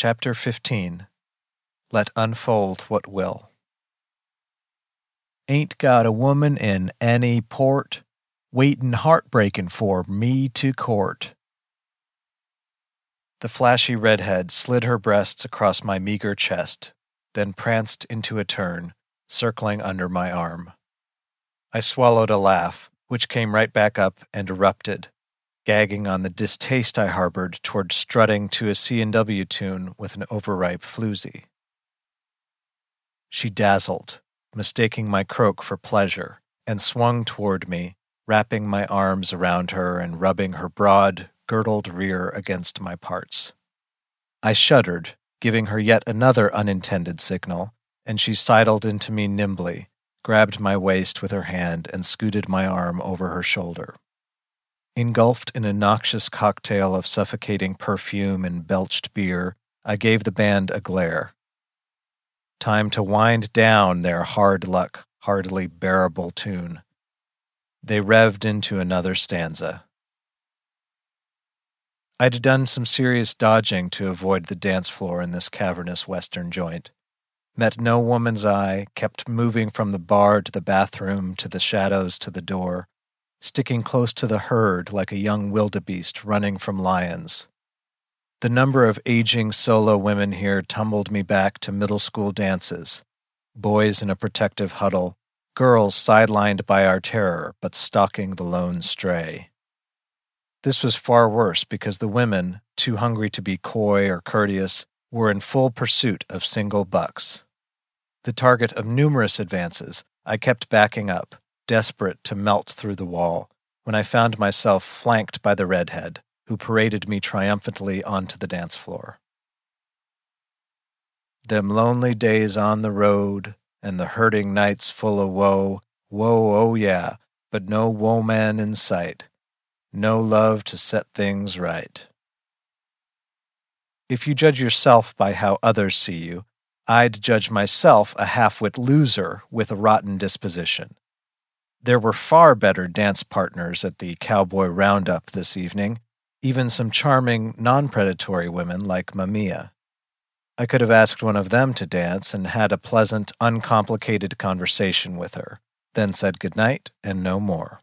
Chapter 15 Let Unfold What Will. Ain't got a woman in any port waitin' heartbreakin' for me to court. The flashy redhead slid her breasts across my meager chest, then pranced into a turn, circling under my arm. I swallowed a laugh, which came right back up and erupted, gagging on the distaste I harbored toward strutting to a C&W tune with an overripe floozy. She dazzled, mistaking my croak for pleasure, and swung toward me, wrapping my arms around her and rubbing her broad, girdled rear against my parts. I shuddered, giving her yet another unintended signal, and she sidled into me nimbly, grabbed my waist with her hand, and scooted my arm over her shoulder. Engulfed in a noxious cocktail of suffocating perfume and belched beer, I gave the band a glare. Time to wind down their hard luck, hardly bearable tune. They revved into another stanza. I'd done some serious dodging to avoid the dance floor in this cavernous western joint. Met no woman's eye, kept moving from the bar to the bathroom to the shadows to the door, sticking close to the herd like a young wildebeest running from lions. The number of aging solo women here tumbled me back to middle school dances, boys in a protective huddle, girls sidelined by our terror but stalking the lone stray. This was far worse because the women, too hungry to be coy or courteous, were in full pursuit of single bucks. The target of numerous advances, I kept backing up, desperate to melt through the wall, when I found myself flanked by the redhead, who paraded me triumphantly onto the dance floor. Them lonely days on the road, and the hurting nights full of woe, woe, oh yeah, but no woe man in sight no love to set things right. If you judge yourself by how others see you, I'd judge myself a half wit loser with a rotten disposition. There were far better dance partners at the cowboy roundup this evening, even some charming, non predatory women like Mamiya. I could have asked one of them to dance and had a pleasant, uncomplicated conversation with her, then said good night and no more.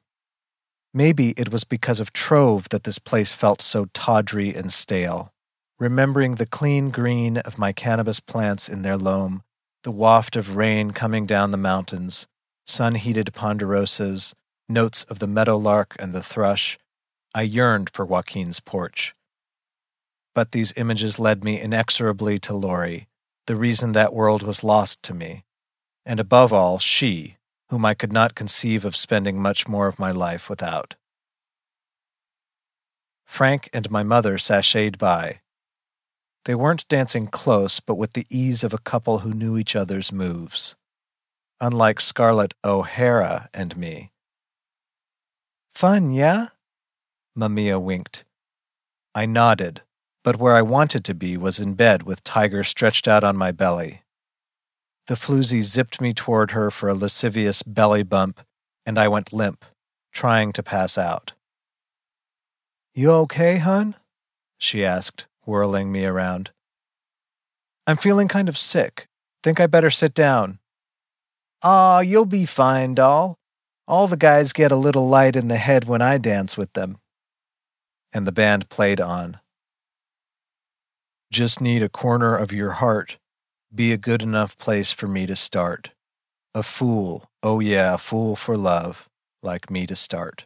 Maybe it was because of Trove that this place felt so tawdry and stale. Remembering the clean green of my cannabis plants in their loam, the waft of rain coming down the mountains, sun heated ponderosas, notes of the meadowlark and the thrush, I yearned for Joaquin's porch. But these images led me inexorably to Lori, the reason that world was lost to me, and above all, she, whom I could not conceive of spending much more of my life without. Frank and my mother sashayed by. They weren't dancing close, but with the ease of a couple who knew each other's moves. Unlike Scarlett O'Hara and me. Fun, yeah? Mamiya winked. I nodded, but where I wanted to be was in bed with Tiger stretched out on my belly. The floozy zipped me toward her for a lascivious belly bump, and I went limp, trying to pass out. You okay, hun? she asked, whirling me around. I'm feeling kind of sick. Think I better sit down. Ah, you'll be fine, doll. All the guys get a little light in the head when I dance with them. And the band played on. Just need a corner of your heart be a good enough place for me to start. A fool, oh yeah, a fool for love, like me to start.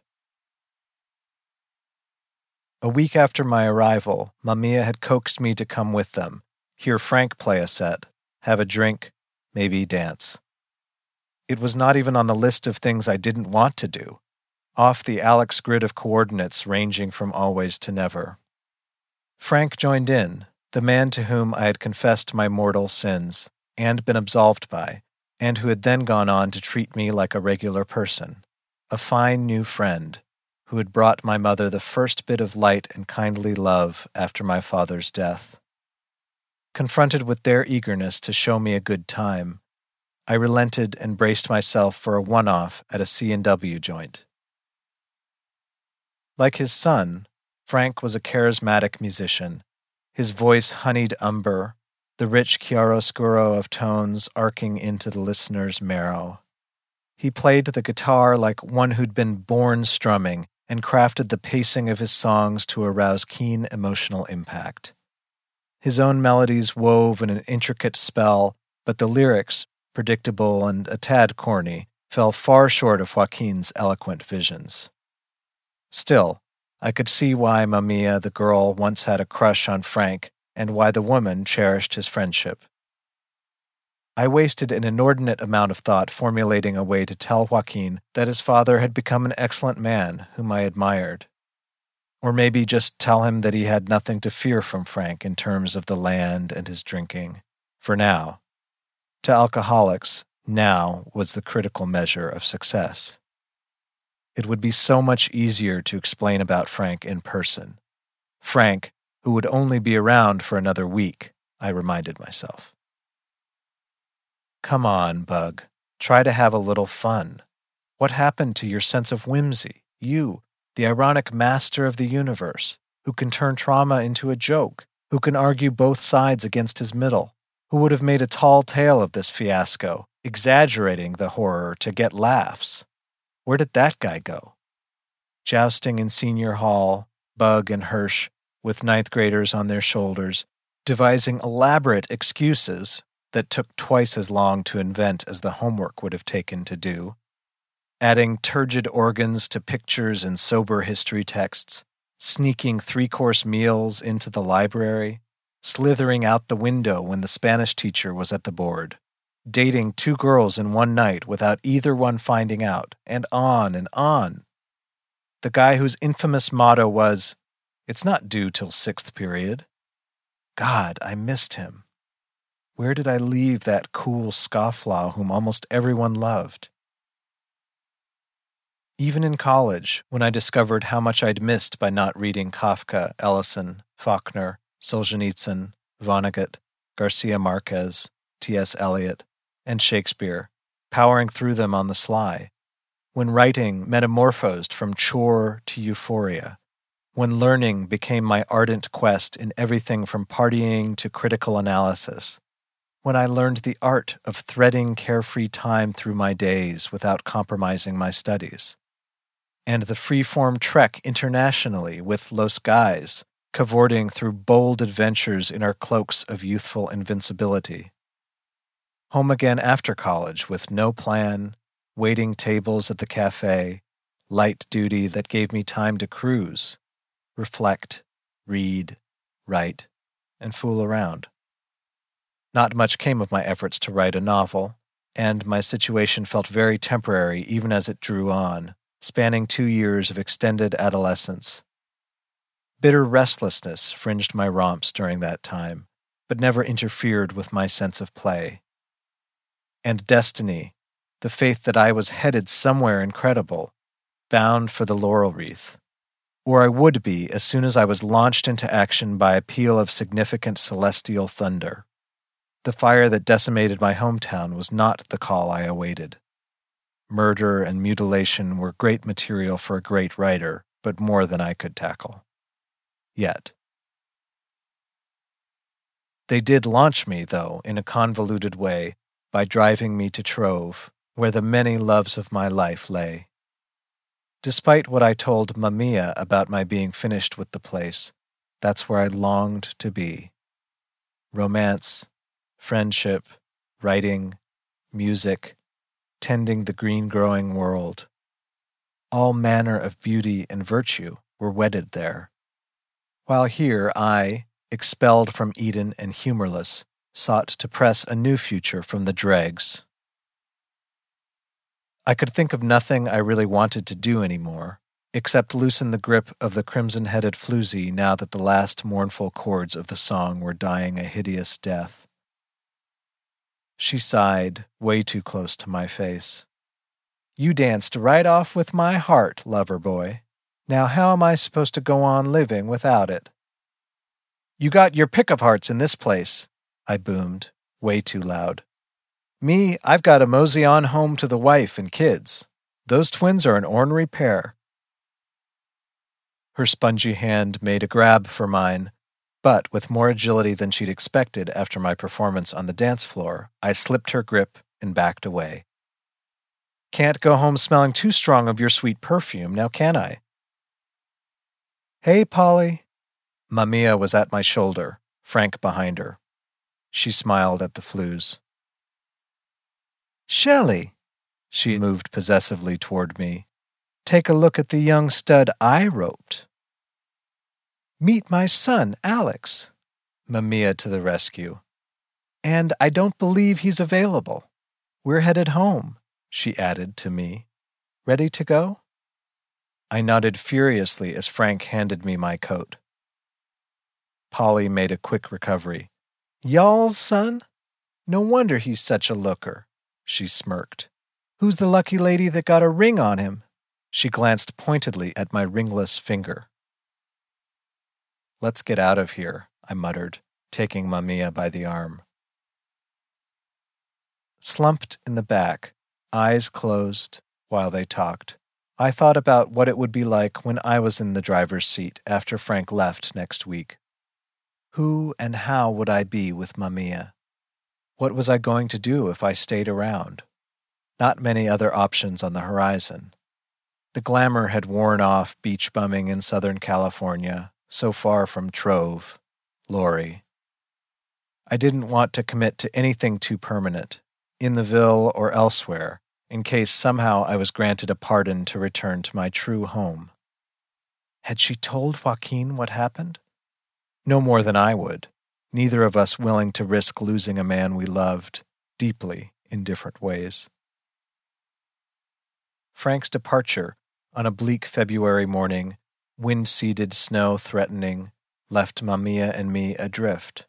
A week after my arrival, Mamiya had coaxed me to come with them, hear Frank play a set, have a drink, maybe dance. It was not even on the list of things I didn't want to do, off the Alex grid of coordinates ranging from always to never. Frank joined in, the man to whom I had confessed my mortal sins and been absolved by, and who had then gone on to treat me like a regular person, a fine new friend who had brought my mother the first bit of light and kindly love after my father's death. Confronted with their eagerness to show me a good time, I relented and braced myself for a one-off at a C&W joint. Like his son, Frank was a charismatic musician his voice honeyed umber, the rich chiaroscuro of tones arcing into the listener's marrow. He played the guitar like one who'd been born strumming and crafted the pacing of his songs to arouse keen emotional impact. His own melodies wove in an intricate spell, but the lyrics, predictable and a tad corny, fell far short of Joaquin's eloquent visions. Still, I could see why Mamiya, the girl, once had a crush on Frank and why the woman cherished his friendship. I wasted an inordinate amount of thought formulating a way to tell Joaquin that his father had become an excellent man whom I admired. Or maybe just tell him that he had nothing to fear from Frank in terms of the land and his drinking. For now. To alcoholics, now was the critical measure of success. It would be so much easier to explain about Frank in person. Frank, who would only be around for another week, I reminded myself. Come on, Bug. Try to have a little fun. What happened to your sense of whimsy? You, the ironic master of the universe, who can turn trauma into a joke, who can argue both sides against his middle, who would have made a tall tale of this fiasco, exaggerating the horror to get laughs. Where did that guy go? Jousting in senior hall, Bug and Hirsch, with ninth graders on their shoulders, devising elaborate excuses that took twice as long to invent as the homework would have taken to do, adding turgid organs to pictures and sober history texts, sneaking three course meals into the library, slithering out the window when the Spanish teacher was at the board, dating two girls in one night without either one finding out, and on and on. The guy whose infamous motto was, It's not due till sixth period. God, I missed him. Where did I leave that cool scofflaw whom almost everyone loved? Even in college, when I discovered how much I'd missed by not reading Kafka, Ellison, Faulkner, Solzhenitsyn, Vonnegut, Garcia Marquez, T.S. Eliot, and Shakespeare, powering through them on the sly, when writing metamorphosed from chore to euphoria, when learning became my ardent quest in everything from partying to critical analysis, when I learned the art of threading carefree time through my days without compromising my studies, and the free-form trek internationally with Los Guys, cavorting through bold adventures in our cloaks of youthful invincibility home again after college with no plan, waiting tables at the cafe, light duty that gave me time to cruise, reflect, read, write, and fool around. Not much came of my efforts to write a novel, and my situation felt very temporary even as it drew on, spanning two years of extended adolescence. Bitter restlessness fringed my romps during that time, but never interfered with my sense of play and destiny, the faith that I was headed somewhere incredible, bound for the laurel wreath. Or I would be as soon as I was launched into action by a peal of significant celestial thunder. The fire that decimated my hometown was not the call I awaited. Murder and mutilation were great material for a great writer, but more than I could tackle. Yet. They did launch me, though, in a convoluted way, by driving me to Trove, where the many loves of my life lay. Despite what I told Mamiya about my being finished with the place, that's where I longed to be. Romance, friendship, writing, music, tending the green growing world. All manner of beauty and virtue were wedded there. While here I, expelled from Eden and humorless, sought to press a new future from the dregs. I could think of nothing I really wanted to do anymore, except loosen the grip of the crimson headed floozy now that the last mournful chords of the song were dying a hideous death. She sighed, way too close to my face. You danced right off with my heart, lover boy. Now, how am I supposed to go on living without it? You got your pick of hearts in this place, I boomed, way too loud. Me, I've got to mosey on home to the wife and kids. Those twins are an ornery pair. Her spongy hand made a grab for mine, But with more agility than she'd expected after my performance on the dance floor, I slipped her grip and backed away. Can't go home smelling too strong of your sweet perfume, now can I? Hey, Polly. Mamiya was at my shoulder, Frank behind her. She smiled at the flues. Shelley, she moved possessively toward me. Take a look at the young stud I roped. Meet my son, Alex. Mamiya to the rescue. And I don't believe he's available. We're headed home, she added to me. Ready to go? I nodded furiously as Frank handed me my coat. Polly made a quick recovery. Y'all's son? No wonder he's such a looker, she smirked. Who's the lucky lady that got a ring on him? She glanced pointedly at my ringless finger. Let's get out of here, I muttered, taking Mamiya by the arm. Slumped in the back, eyes closed, while they talked, I thought about what it would be like when I was in the driver's seat after Frank left next week. Who and how would I be with Mamiya? What was I going to do if I stayed around? Not many other options on the horizon. The glamour had worn off beach bumming in Southern California, so far from Trove, Lori. I didn't want to commit to anything too permanent, in the Ville or elsewhere, in case somehow I was granted a pardon to return to my true home. Had she told Joaquin what happened? No more than I would, neither of us willing to risk losing a man we loved deeply in different ways. Frank's departure on a bleak February morning, wind seeded snow threatening, left Mamiya and me adrift.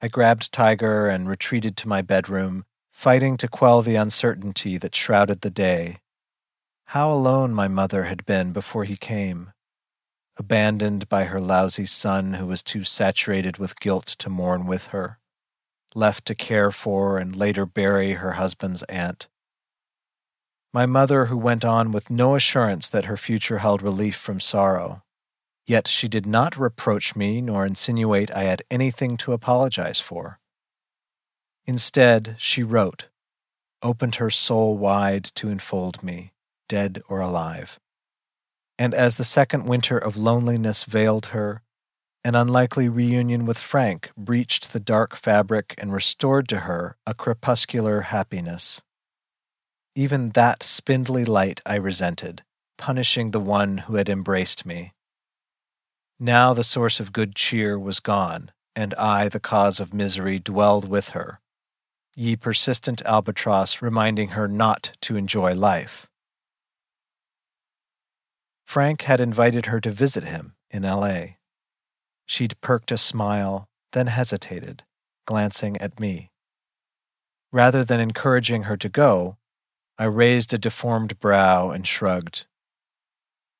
I grabbed Tiger and retreated to my bedroom fighting to quell the uncertainty that shrouded the day. How alone my mother had been before he came, abandoned by her lousy son who was too saturated with guilt to mourn with her, left to care for and later bury her husband's aunt. My mother who went on with no assurance that her future held relief from sorrow. Yet she did not reproach me nor insinuate I had anything to apologize for. Instead, she wrote, opened her soul wide to enfold me, dead or alive. And as the second winter of loneliness veiled her, an unlikely reunion with Frank breached the dark fabric and restored to her a crepuscular happiness. Even that spindly light I resented, punishing the one who had embraced me. Now the source of good cheer was gone, and I, the cause of misery, dwelled with her, ye persistent albatross reminding her not to enjoy life. Frank had invited her to visit him in L.A. She'd perked a smile, then hesitated, glancing at me. Rather than encouraging her to go, I raised a deformed brow and shrugged.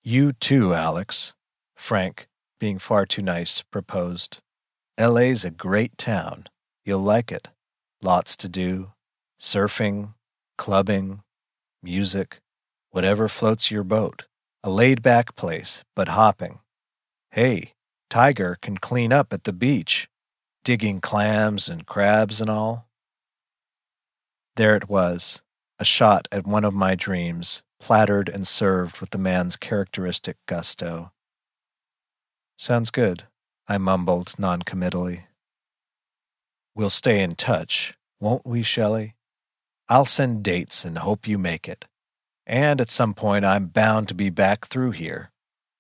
You too, Alex, Frank, being far too nice, proposed. LA's a great town. You'll like it. Lots to do surfing, clubbing, music, whatever floats your boat. A laid back place, but hopping. Hey, Tiger can clean up at the beach, digging clams and crabs and all. There it was, a shot at one of my dreams, plattered and served with the man's characteristic gusto. Sounds good, I mumbled noncommittally. We'll stay in touch, won't we, Shelley? I'll send dates and hope you make it. And at some point, I'm bound to be back through here.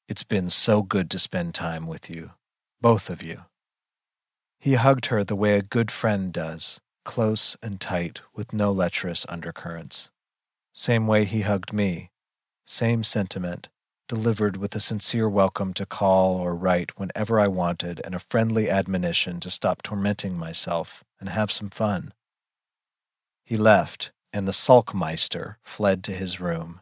It's been so good to spend time with you, both of you. He hugged her the way a good friend does, close and tight, with no lecherous undercurrents. Same way he hugged me, same sentiment, delivered with a sincere welcome to call or write whenever I wanted and a friendly admonition to stop tormenting myself and have some fun. He left, and the sulkmeister fled to his room.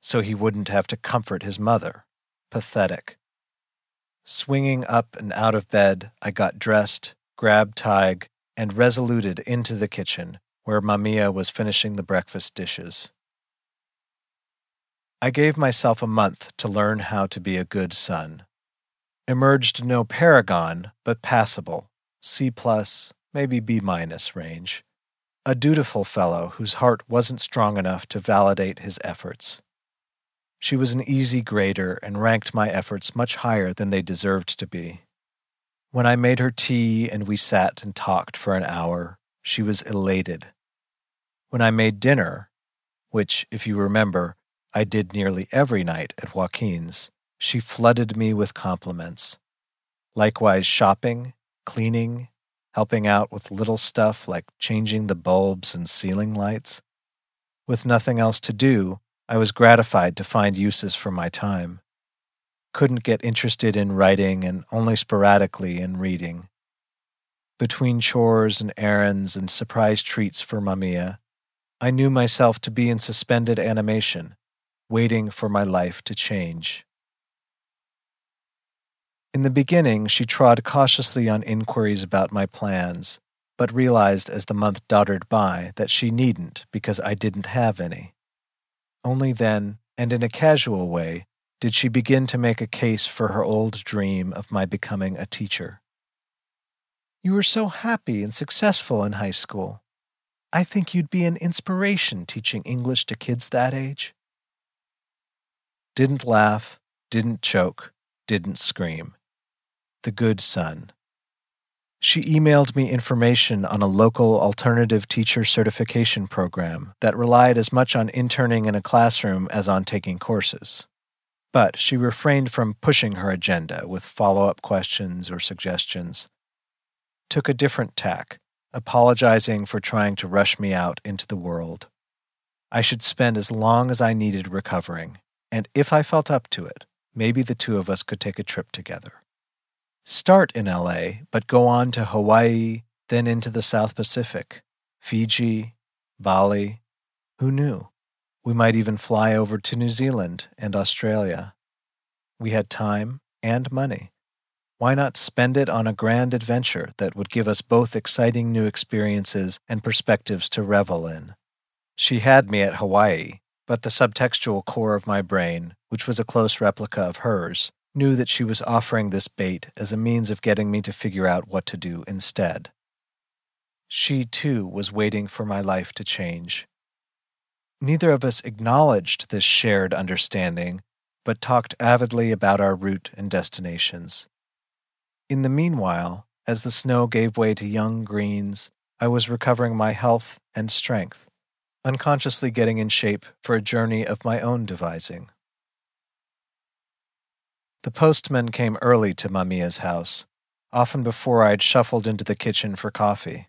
So he wouldn't have to comfort his mother. Pathetic. Swinging up and out of bed, I got dressed, grabbed Tig, and resoluted into the kitchen, where Mamiya was finishing the breakfast dishes. I gave myself a month to learn how to be a good son. emerged no paragon, but passable, C plus, maybe B minus range. A dutiful fellow whose heart wasn't strong enough to validate his efforts. She was an easy grader and ranked my efforts much higher than they deserved to be. When I made her tea and we sat and talked for an hour, she was elated. When I made dinner, which, if you remember, I did nearly every night at Joaquin's, she flooded me with compliments. Likewise, shopping, cleaning, helping out with little stuff like changing the bulbs and ceiling lights. With nothing else to do, I was gratified to find uses for my time. Couldn't get interested in writing and only sporadically in reading. Between chores and errands and surprise treats for Mamiya, I knew myself to be in suspended animation, waiting for my life to change. In the beginning, she trod cautiously on inquiries about my plans, but realized as the month doddered by that she needn't because I didn't have any. Only then, and in a casual way, did she begin to make a case for her old dream of my becoming a teacher. You were so happy and successful in high school. I think you'd be an inspiration teaching English to kids that age. Didn't laugh, didn't choke, didn't scream the good son. She emailed me information on a local alternative teacher certification program that relied as much on interning in a classroom as on taking courses. But she refrained from pushing her agenda with follow up questions or suggestions. Took a different tack, apologizing for trying to rush me out into the world. I should spend as long as I needed recovering, and if I felt up to it, maybe the two of us could take a trip together start in LA, but go on to Hawaii, then into the South Pacific, Fiji, Bali. Who knew? We might even fly over to New Zealand and Australia. We had time and money. Why not spend it on a grand adventure that would give us both exciting new experiences and perspectives to revel in? She had me at Hawaii, but the subtextual core of my brain, which was a close replica of hers, knew that she was offering this bait as a means of getting me to figure out what to do instead. She, too, was waiting for my life to change. Neither of us acknowledged this shared understanding, but talked avidly about our route and destinations. In the meanwhile, as the snow gave way to young greens, I was recovering my health and strength, unconsciously getting in shape for a journey of my own devising. The postman came early to Mamiya's house, often before I had shuffled into the kitchen for coffee.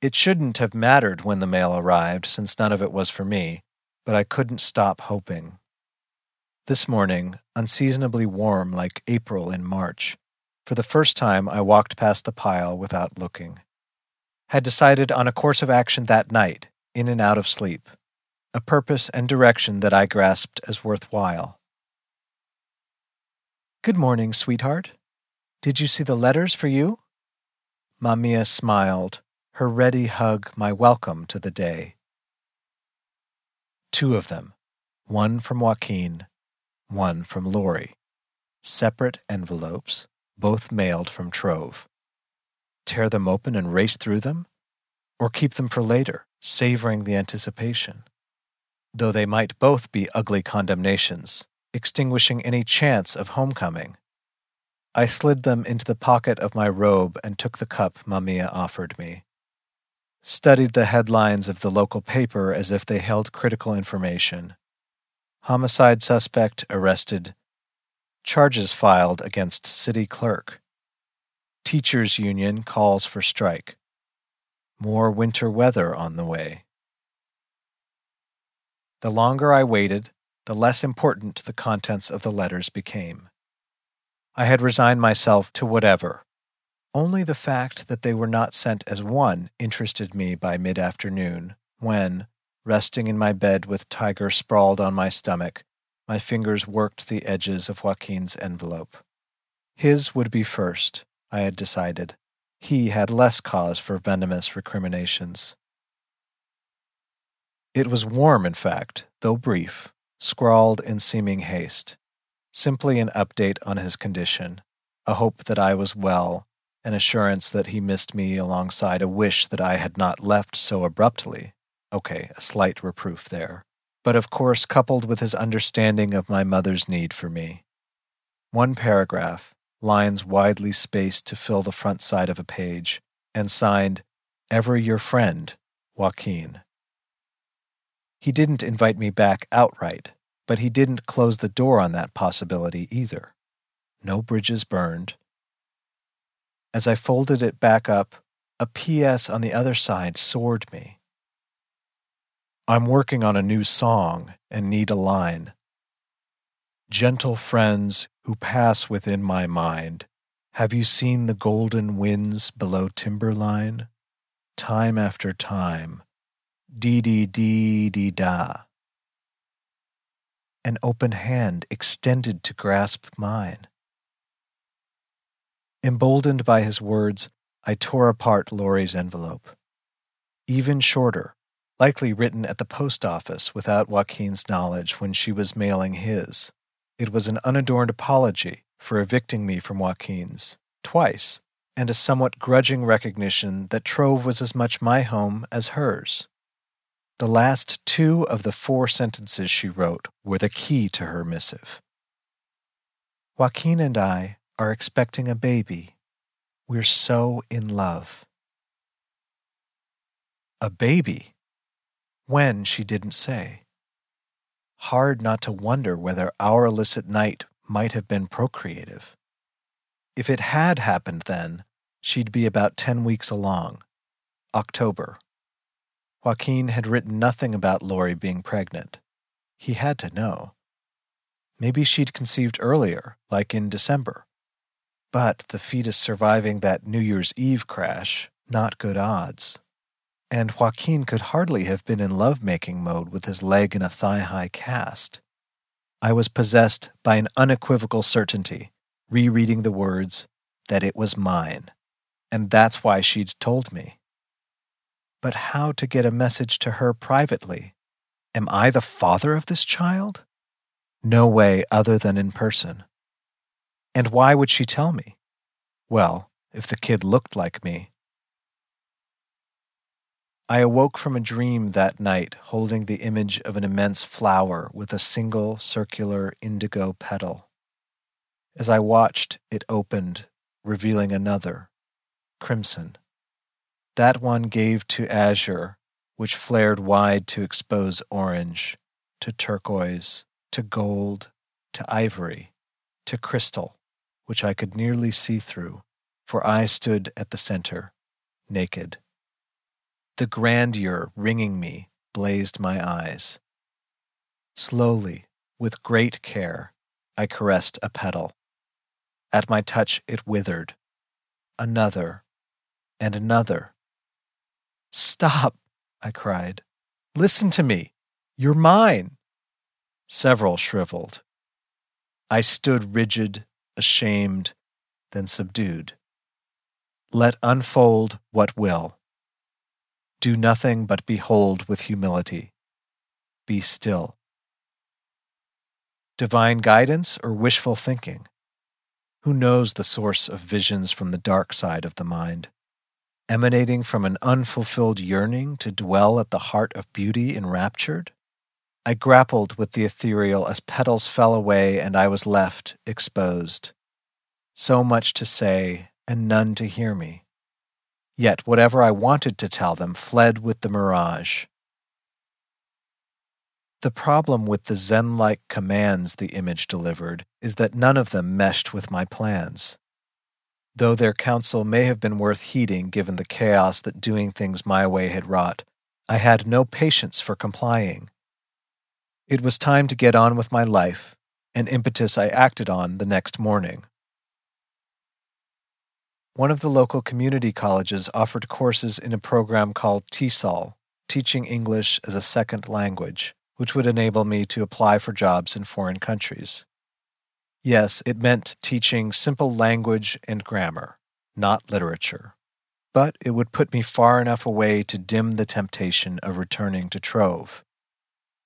It shouldn't have mattered when the mail arrived, since none of it was for me, but I couldn't stop hoping. This morning, unseasonably warm like April in March, for the first time I walked past the pile without looking. Had decided on a course of action that night, in and out of sleep, a purpose and direction that I grasped as worthwhile. Good morning, sweetheart. Did you see the letters for you? Mamiya smiled, her ready hug my welcome to the day. Two of them, one from Joaquin, one from Lori. Separate envelopes, both mailed from Trove. Tear them open and race through them? Or keep them for later, savoring the anticipation? Though they might both be ugly condemnations, extinguishing any chance of homecoming. I slid them into the pocket of my robe and took the cup Mamiya offered me. Studied the headlines of the local paper as if they held critical information. Homicide suspect arrested. Charges filed against city clerk. Teachers' union calls for strike. More winter weather on the way. The longer I waited, the less important the contents of the letters became. I had resigned myself to whatever. Only the fact that they were not sent as one interested me by mid afternoon, when, resting in my bed with Tiger sprawled on my stomach, my fingers worked the edges of Joaquin's envelope. His would be first, I had decided. He had less cause for venomous recriminations. It was warm, in fact, though brief, scrawled in seeming haste. simply an update on his condition, a hope that I was well, an assurance that he missed me alongside a wish that I had not left so abruptly. Okay, a slight reproof there. But of course, coupled with his understanding of my mother's need for me. One paragraph, lines widely spaced to fill the front side of a page, and signed, Ever your friend, Joaquin. He didn't invite me back outright, but he didn't close the door on that possibility either. No bridges burned. As I folded it back up, a P.S. on the other side soared me. I'm working on a new song and need a line. Gentle friends who pass within my mind, have you seen the golden winds below timberline? Time after time, dee dee dee dee da. An open hand extended to grasp mine. Emboldened by his words, I tore apart Lori's envelope. Even shorter, likely written at the post office without Joaquin's knowledge when she was mailing his. It was an unadorned apology for evicting me from Joaquin's, twice, and a somewhat grudging recognition that Trove was as much my home as hers. The last two of the four sentences she wrote were the key to her missive. Joaquin and I are expecting a baby. We're so in love. A baby? When, she didn't say. Hard not to wonder whether our illicit night might have been procreative. If it had happened then, she'd be about ten weeks along. October. Joaquin had written nothing about Lori being pregnant. He had to know. Maybe she'd conceived earlier, like in December. But the fetus surviving that New Year's Eve crash, not good odds. And Joaquin could hardly have been in love-making mode with his leg in a thigh-high cast. I was possessed by an unequivocal certainty, rereading the words, that it was mine. And that's why she'd told me. But how to get a message to her privately? Am I the father of this child? No way other than in person. And why would she tell me? Well, if the kid looked like me. I awoke from a dream that night holding the image of an immense flower with a single circular indigo petal. As I watched, it opened, revealing another, crimson. That one gave to azure, which flared wide to expose orange, to turquoise, to gold, to ivory, to crystal, which I could nearly see through, for I stood at the center, naked. The grandeur ringing me blazed my eyes. Slowly, with great care, I caressed a petal. At my touch, it withered. Another, and another. Stop, I cried. Listen to me. You're mine. Several shriveled. I stood rigid, ashamed, then subdued. Let unfold what will. Do nothing but behold with humility. Be still. Divine guidance or wishful thinking? Who knows the source of visions from the dark side of the mind? Emanating from an unfulfilled yearning to dwell at the heart of beauty enraptured? I grappled with the ethereal as petals fell away and I was left exposed. So much to say and none to hear me. Yet whatever I wanted to tell them fled with the mirage. The problem with the Zen like commands the image delivered is that none of them meshed with my plans. Though their counsel may have been worth heeding given the chaos that doing things my way had wrought, I had no patience for complying. It was time to get on with my life, an impetus I acted on the next morning. One of the local community colleges offered courses in a program called TESOL, Teaching English as a Second Language, which would enable me to apply for jobs in foreign countries. Yes, it meant teaching simple language and grammar, not literature. But it would put me far enough away to dim the temptation of returning to Trove.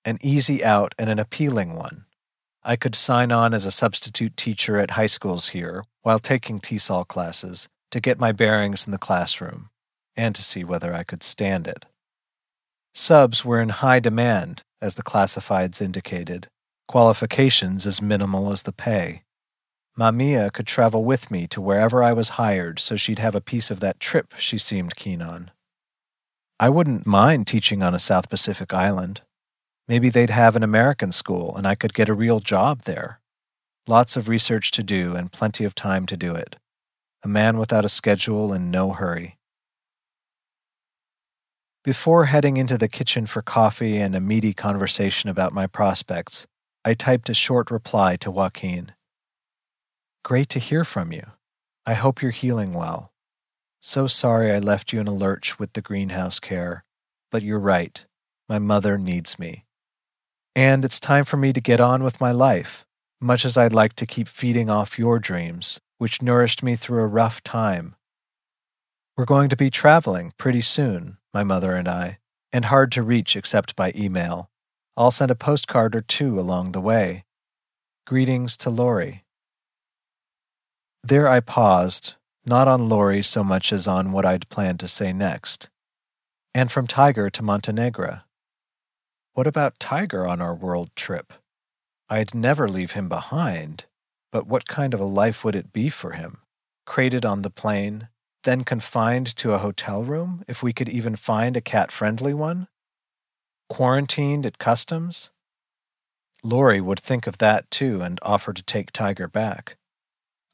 An easy out and an appealing one. I could sign on as a substitute teacher at high schools here while taking TESOL classes to get my bearings in the classroom and to see whether I could stand it. Subs were in high demand, as the classifieds indicated, qualifications as minimal as the pay. Mamiya could travel with me to wherever I was hired so she'd have a piece of that trip she seemed keen on. I wouldn't mind teaching on a South Pacific island. Maybe they'd have an American school and I could get a real job there. Lots of research to do and plenty of time to do it. A man without a schedule and no hurry. Before heading into the kitchen for coffee and a meaty conversation about my prospects, I typed a short reply to Joaquin. Great to hear from you. I hope you're healing well. So sorry I left you in a lurch with the greenhouse care, but you're right. My mother needs me. And it's time for me to get on with my life, much as I'd like to keep feeding off your dreams, which nourished me through a rough time. We're going to be traveling pretty soon, my mother and I, and hard to reach except by email. I'll send a postcard or two along the way. Greetings to Lori. There I paused, not on Lori so much as on what I'd planned to say next. And from Tiger to Montenegro. What about Tiger on our world trip? I'd never leave him behind, but what kind of a life would it be for him? Crated on the plane, then confined to a hotel room if we could even find a cat friendly one? Quarantined at customs? Lori would think of that too and offer to take Tiger back.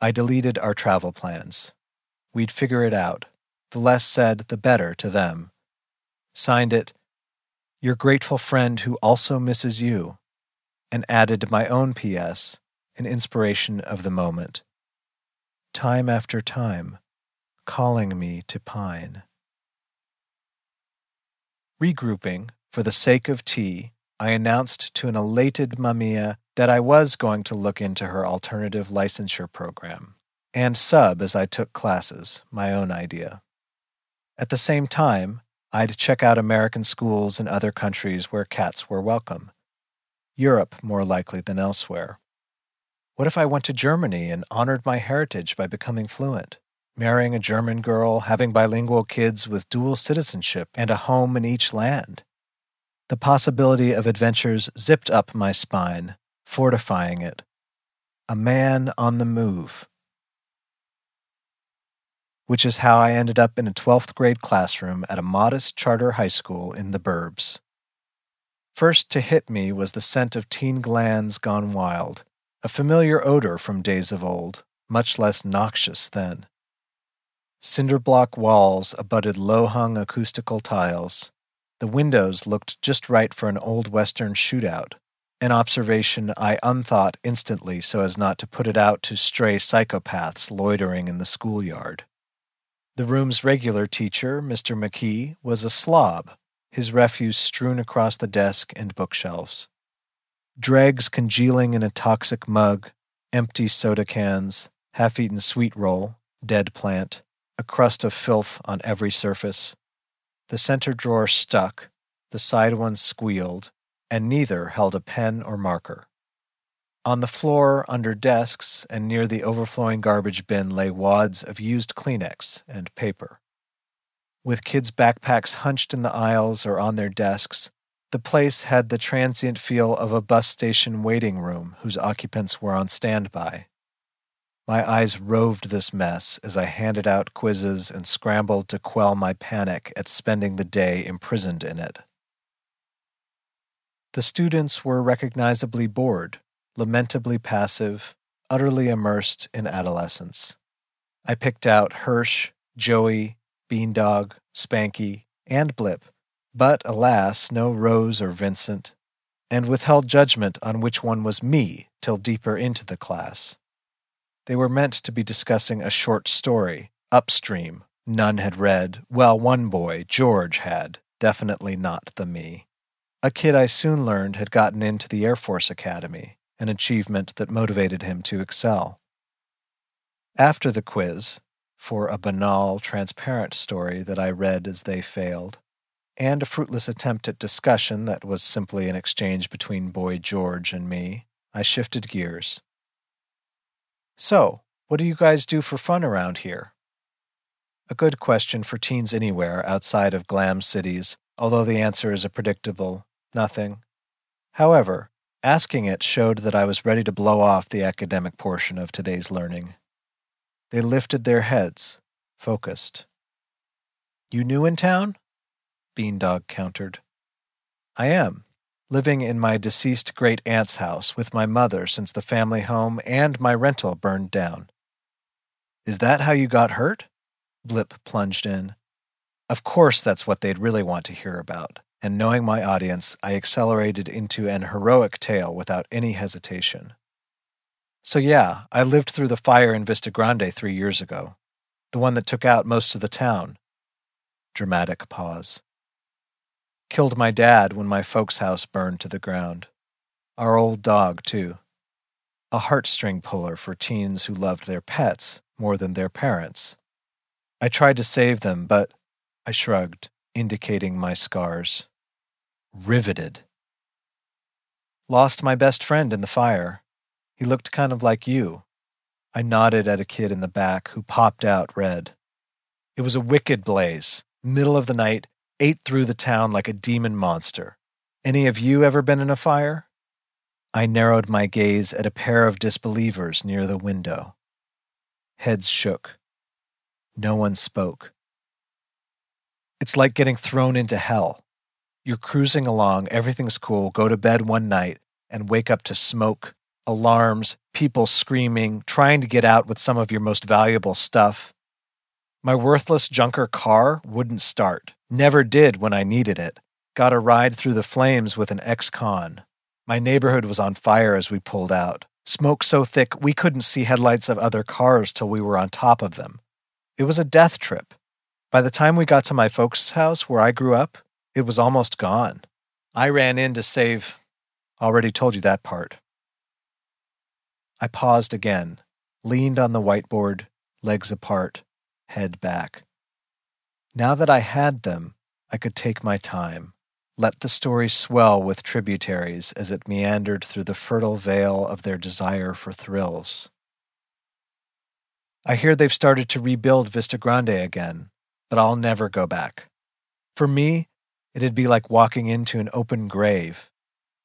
I deleted our travel plans. We'd figure it out. The less said, the better to them. Signed it, Your grateful friend who also misses you, and added my own P.S., an inspiration of the moment. Time after time, calling me to pine. Regrouping, for the sake of tea, I announced to an elated Mamiya that I was going to look into her alternative licensure program and sub as I took classes, my own idea. At the same time, I'd check out American schools in other countries where cats were welcome. Europe more likely than elsewhere. What if I went to Germany and honored my heritage by becoming fluent, marrying a German girl, having bilingual kids with dual citizenship and a home in each land? The possibility of adventures zipped up my spine, fortifying it. A man on the move. Which is how I ended up in a 12th grade classroom at a modest charter high school in the burbs. First to hit me was the scent of teen glands gone wild, a familiar odor from days of old, much less noxious then. Cinder block walls abutted low hung acoustical tiles. The windows looked just right for an old Western shootout, an observation I unthought instantly so as not to put it out to stray psychopaths loitering in the schoolyard. The room's regular teacher, Mr. McKee, was a slob, his refuse strewn across the desk and bookshelves. Dregs congealing in a toxic mug, empty soda cans, half eaten sweet roll, dead plant, a crust of filth on every surface. The center drawer stuck, the side ones squealed, and neither held a pen or marker. On the floor, under desks, and near the overflowing garbage bin lay wads of used Kleenex and paper. With kids' backpacks hunched in the aisles or on their desks, the place had the transient feel of a bus station waiting room whose occupants were on standby. My eyes roved this mess as I handed out quizzes and scrambled to quell my panic at spending the day imprisoned in it. The students were recognizably bored, lamentably passive, utterly immersed in adolescence. I picked out Hirsch, Joey, Beandog, Spanky, and Blip, but alas, no Rose or Vincent, and withheld judgment on which one was me till deeper into the class. They were meant to be discussing a short story, Upstream, none had read, well, one boy, George, had, definitely not the me. A kid I soon learned had gotten into the Air Force Academy, an achievement that motivated him to excel. After the quiz, for a banal, transparent story that I read as they failed, and a fruitless attempt at discussion that was simply an exchange between boy George and me, I shifted gears. So, what do you guys do for fun around here? A good question for teens anywhere outside of glam cities, although the answer is a predictable nothing. However, asking it showed that I was ready to blow off the academic portion of today's learning. They lifted their heads, focused. You new in town? Beandog countered. I am, living in my deceased great aunt's house with my mother since the family home and my rental burned down. Is that how you got hurt? Blip plunged in. Of course, that's what they'd really want to hear about, and knowing my audience, I accelerated into an heroic tale without any hesitation. So, yeah, I lived through the fire in Vista Grande three years ago, the one that took out most of the town. Dramatic pause. Killed my dad when my folks' house burned to the ground. Our old dog, too. A heartstring puller for teens who loved their pets more than their parents. I tried to save them, but I shrugged, indicating my scars. Riveted. Lost my best friend in the fire. He looked kind of like you. I nodded at a kid in the back who popped out red. It was a wicked blaze, middle of the night, ate through the town like a demon monster. Any of you ever been in a fire? I narrowed my gaze at a pair of disbelievers near the window. Heads shook. No one spoke. It's like getting thrown into hell. You're cruising along, everything's cool, go to bed one night, and wake up to smoke, alarms, people screaming, trying to get out with some of your most valuable stuff. My worthless junker car wouldn't start. Never did when I needed it. Got a ride through the flames with an ex con. My neighborhood was on fire as we pulled out. Smoke so thick we couldn't see headlights of other cars till we were on top of them. It was a death trip. By the time we got to my folks' house where I grew up, it was almost gone. I ran in to save. Already told you that part. I paused again, leaned on the whiteboard, legs apart, head back. Now that I had them, I could take my time, let the story swell with tributaries as it meandered through the fertile vale of their desire for thrills. I hear they've started to rebuild Vista Grande again, but I'll never go back. For me, it'd be like walking into an open grave.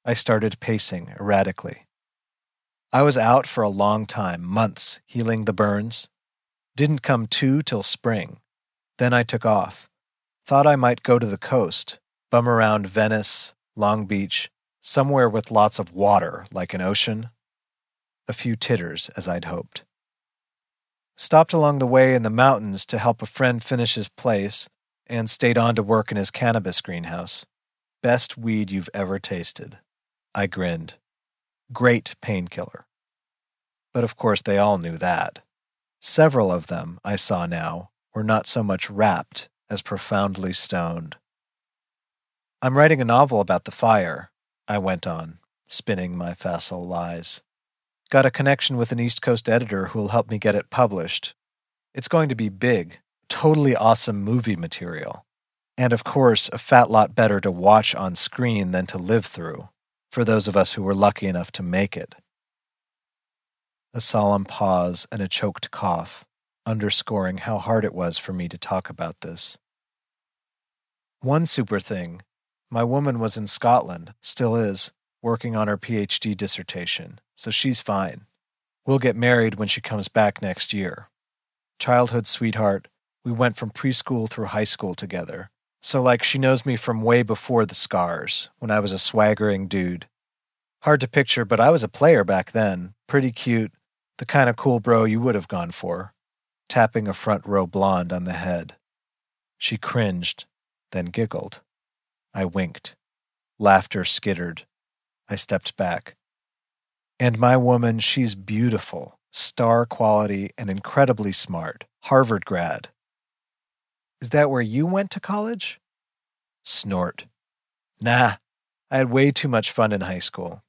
I started pacing erratically. I was out for a long time, months, healing the burns. Didn't come to till spring. Then I took off. Thought I might go to the coast, bum around Venice, Long Beach, somewhere with lots of water, like an ocean. A few titters, as I'd hoped. Stopped along the way in the mountains to help a friend finish his place, and stayed on to work in his cannabis greenhouse. Best weed you've ever tasted. I grinned. Great painkiller. But of course, they all knew that. Several of them, I saw now, were not so much rapt as profoundly stoned. I'm writing a novel about the fire, I went on, spinning my facile lies. Got a connection with an East Coast editor who'll help me get it published. It's going to be big, totally awesome movie material. And of course, a fat lot better to watch on screen than to live through, for those of us who were lucky enough to make it. A solemn pause and a choked cough, underscoring how hard it was for me to talk about this. One super thing my woman was in Scotland, still is, working on her PhD dissertation, so she's fine. We'll get married when she comes back next year. Childhood sweetheart, we went from preschool through high school together. So, like, she knows me from way before the scars, when I was a swaggering dude. Hard to picture, but I was a player back then. Pretty cute, the kind of cool bro you would have gone for. Tapping a front row blonde on the head. She cringed, then giggled. I winked. Laughter skittered. I stepped back. And my woman, she's beautiful, star quality, and incredibly smart. Harvard grad. Is that where you went to college? Snort. Nah, I had way too much fun in high school.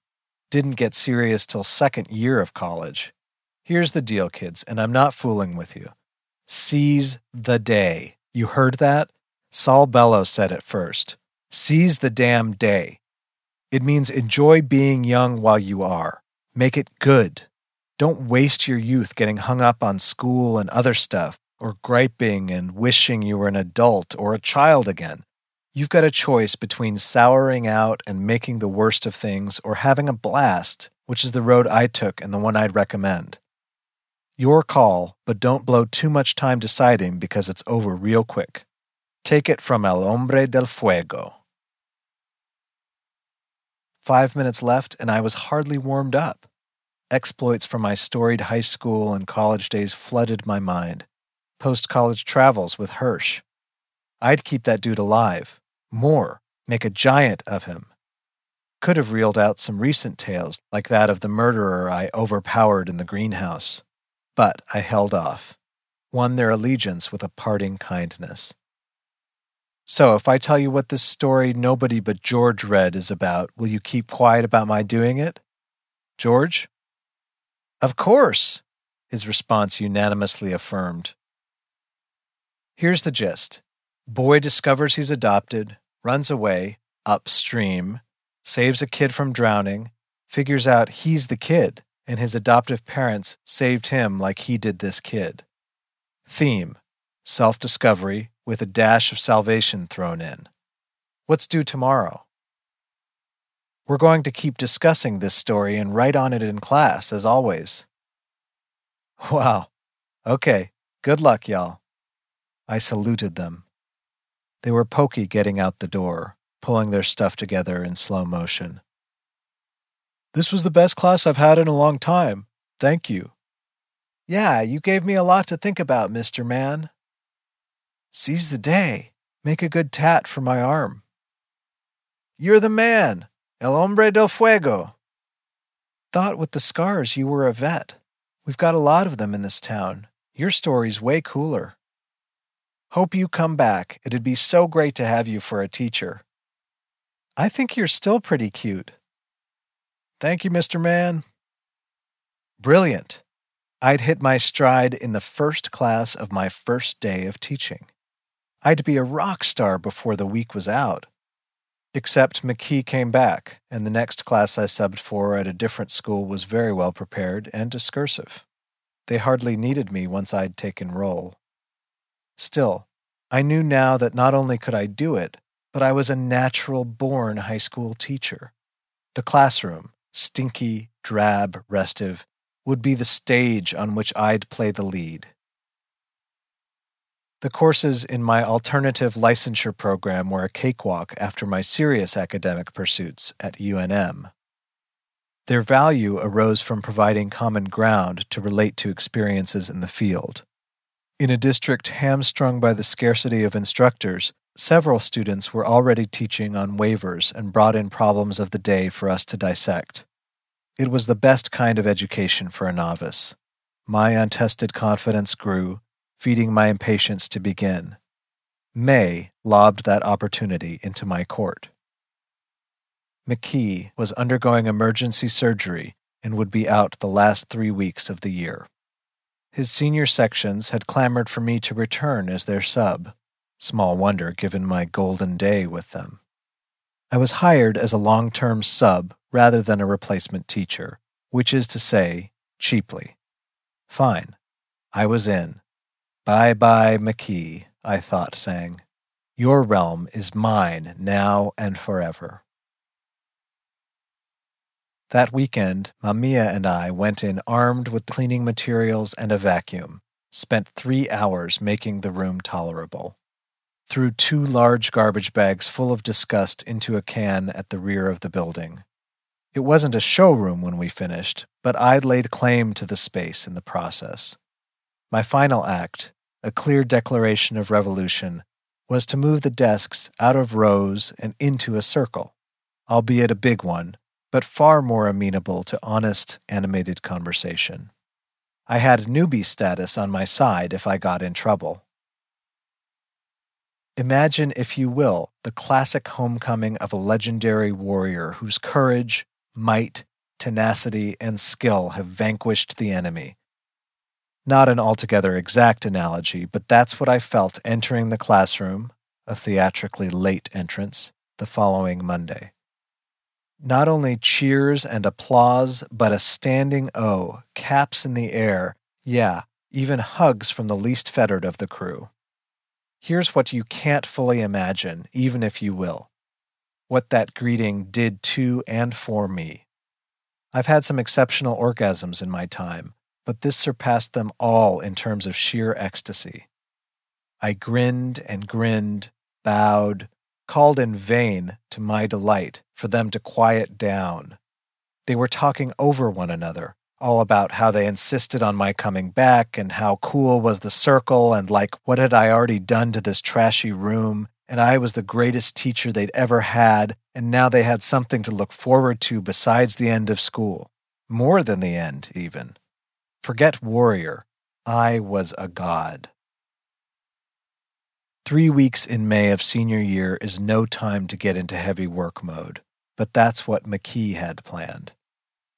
Didn't get serious till second year of college. Here's the deal, kids, and I'm not fooling with you. Seize the day. You heard that? Saul Bellow said it first. Seize the damn day. It means enjoy being young while you are. Make it good. Don't waste your youth getting hung up on school and other stuff, or griping and wishing you were an adult or a child again. You've got a choice between souring out and making the worst of things or having a blast, which is the road I took and the one I'd recommend. Your call, but don't blow too much time deciding because it's over real quick. Take it from El Hombre del Fuego. Five minutes left, and I was hardly warmed up. Exploits from my storied high school and college days flooded my mind. Post college travels with Hirsch. I'd keep that dude alive. More, make a giant of him. Could have reeled out some recent tales, like that of the murderer I overpowered in the greenhouse. But I held off, won their allegiance with a parting kindness. So, if I tell you what this story nobody but George read is about, will you keep quiet about my doing it? George? Of course, his response unanimously affirmed. Here's the gist Boy discovers he's adopted, runs away, upstream, saves a kid from drowning, figures out he's the kid, and his adoptive parents saved him like he did this kid. Theme Self discovery with a dash of salvation thrown in. What's due tomorrow? We're going to keep discussing this story and write on it in class, as always. Wow. Okay. Good luck, y'all. I saluted them. They were pokey getting out the door, pulling their stuff together in slow motion. This was the best class I've had in a long time. Thank you. Yeah, you gave me a lot to think about, Mr. Man. Seize the day. Make a good tat for my arm. You're the man, el hombre del fuego. Thought with the scars you were a vet. We've got a lot of them in this town. Your story's way cooler. Hope you come back. It'd be so great to have you for a teacher. I think you're still pretty cute. Thank you, Mr. Man. Brilliant. I'd hit my stride in the first class of my first day of teaching. I'd be a rock star before the week was out. Except McKee came back, and the next class I subbed for at a different school was very well prepared and discursive. They hardly needed me once I'd taken roll. Still, I knew now that not only could I do it, but I was a natural born high school teacher. The classroom, stinky, drab, restive, would be the stage on which I'd play the lead. The courses in my alternative licensure program were a cakewalk after my serious academic pursuits at UNM. Their value arose from providing common ground to relate to experiences in the field. In a district hamstrung by the scarcity of instructors, several students were already teaching on waivers and brought in problems of the day for us to dissect. It was the best kind of education for a novice. My untested confidence grew, feeding my impatience to begin. May lobbed that opportunity into my court. McKee was undergoing emergency surgery and would be out the last three weeks of the year. His senior sections had clamored for me to return as their sub. Small wonder given my golden day with them. I was hired as a long term sub rather than a replacement teacher, which is to say, cheaply. Fine. I was in. Bye bye, McKee, I thought, saying. Your realm is mine now and forever. That weekend, Mamiya and I went in armed with cleaning materials and a vacuum, spent three hours making the room tolerable. Threw two large garbage bags full of disgust into a can at the rear of the building. It wasn't a showroom when we finished, but I'd laid claim to the space in the process. My final act, a clear declaration of revolution, was to move the desks out of rows and into a circle, albeit a big one, but far more amenable to honest, animated conversation. I had newbie status on my side if I got in trouble. Imagine, if you will, the classic homecoming of a legendary warrior whose courage, might, tenacity, and skill have vanquished the enemy not an altogether exact analogy, but that's what I felt entering the classroom, a theatrically late entrance, the following Monday. Not only cheers and applause, but a standing O, caps in the air, yeah, even hugs from the least fettered of the crew. Here's what you can't fully imagine, even if you will. What that greeting did to and for me. I've had some exceptional orgasms in my time, but this surpassed them all in terms of sheer ecstasy. I grinned and grinned, bowed, called in vain, to my delight, for them to quiet down. They were talking over one another, all about how they insisted on my coming back and how cool was the circle and like what had I already done to this trashy room and I was the greatest teacher they'd ever had and now they had something to look forward to besides the end of school. More than the end, even. Forget warrior. I was a god. Three weeks in May of senior year is no time to get into heavy work mode, but that's what McKee had planned.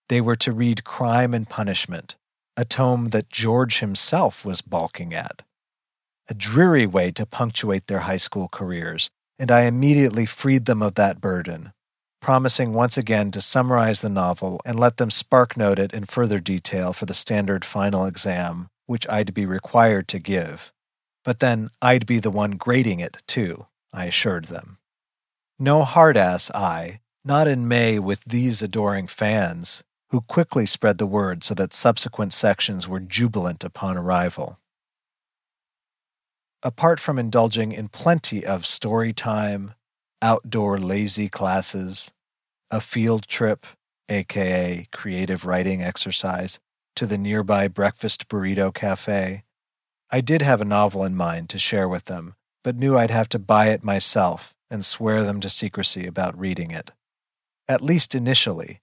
They were to read Crime and Punishment, a tome that George himself was balking at. A dreary way to punctuate their high school careers, and I immediately freed them of that burden, promising once again to summarize the novel and let them spark note it in further detail for the standard final exam, which I'd be required to give. But then I'd be the one grading it, too, I assured them. No hard ass I, not in May with these adoring fans, who quickly spread the word so that subsequent sections were jubilant upon arrival. Apart from indulging in plenty of story time, outdoor lazy classes, a field trip, aka creative writing exercise, to the nearby breakfast burrito cafe, I did have a novel in mind to share with them, but knew I'd have to buy it myself and swear them to secrecy about reading it. At least initially,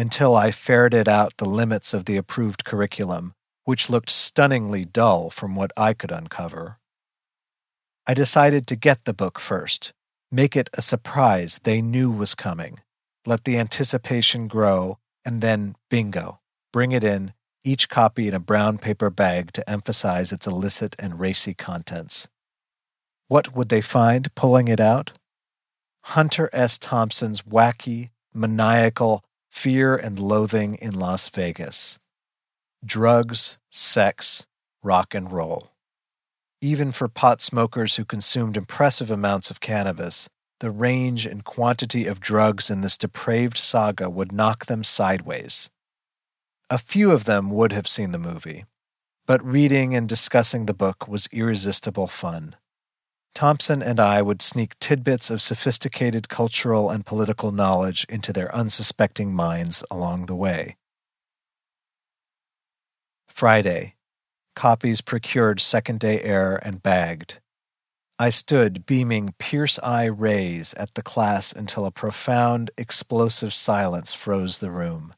until I ferreted out the limits of the approved curriculum, which looked stunningly dull from what I could uncover. I decided to get the book first, make it a surprise they knew was coming, let the anticipation grow, and then bingo, bring it in each copy in a brown paper bag to emphasize its illicit and racy contents. What would they find pulling it out? Hunter S. Thompson's wacky, maniacal Fear and Loathing in Las Vegas. Drugs, sex, rock and roll. Even for pot smokers who consumed impressive amounts of cannabis, the range and quantity of drugs in this depraved saga would knock them sideways. A few of them would have seen the movie, but reading and discussing the book was irresistible fun. Thompson and I would sneak tidbits of sophisticated cultural and political knowledge into their unsuspecting minds along the way. Friday. Copies procured second day air and bagged. I stood beaming pierce eye rays at the class until a profound, explosive silence froze the room.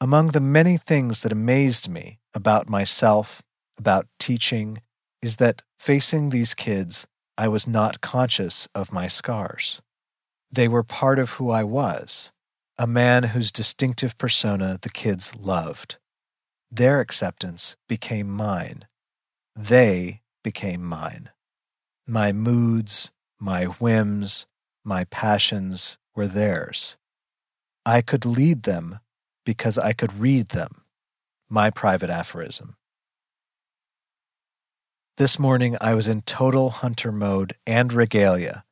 Among the many things that amazed me about myself, about teaching, is that facing these kids, I was not conscious of my scars. They were part of who I was, a man whose distinctive persona the kids loved. Their acceptance became mine. They became mine. My moods, my whims, my passions were theirs. I could lead them because I could read them. My private aphorism. This morning I was in total hunter mode and regalia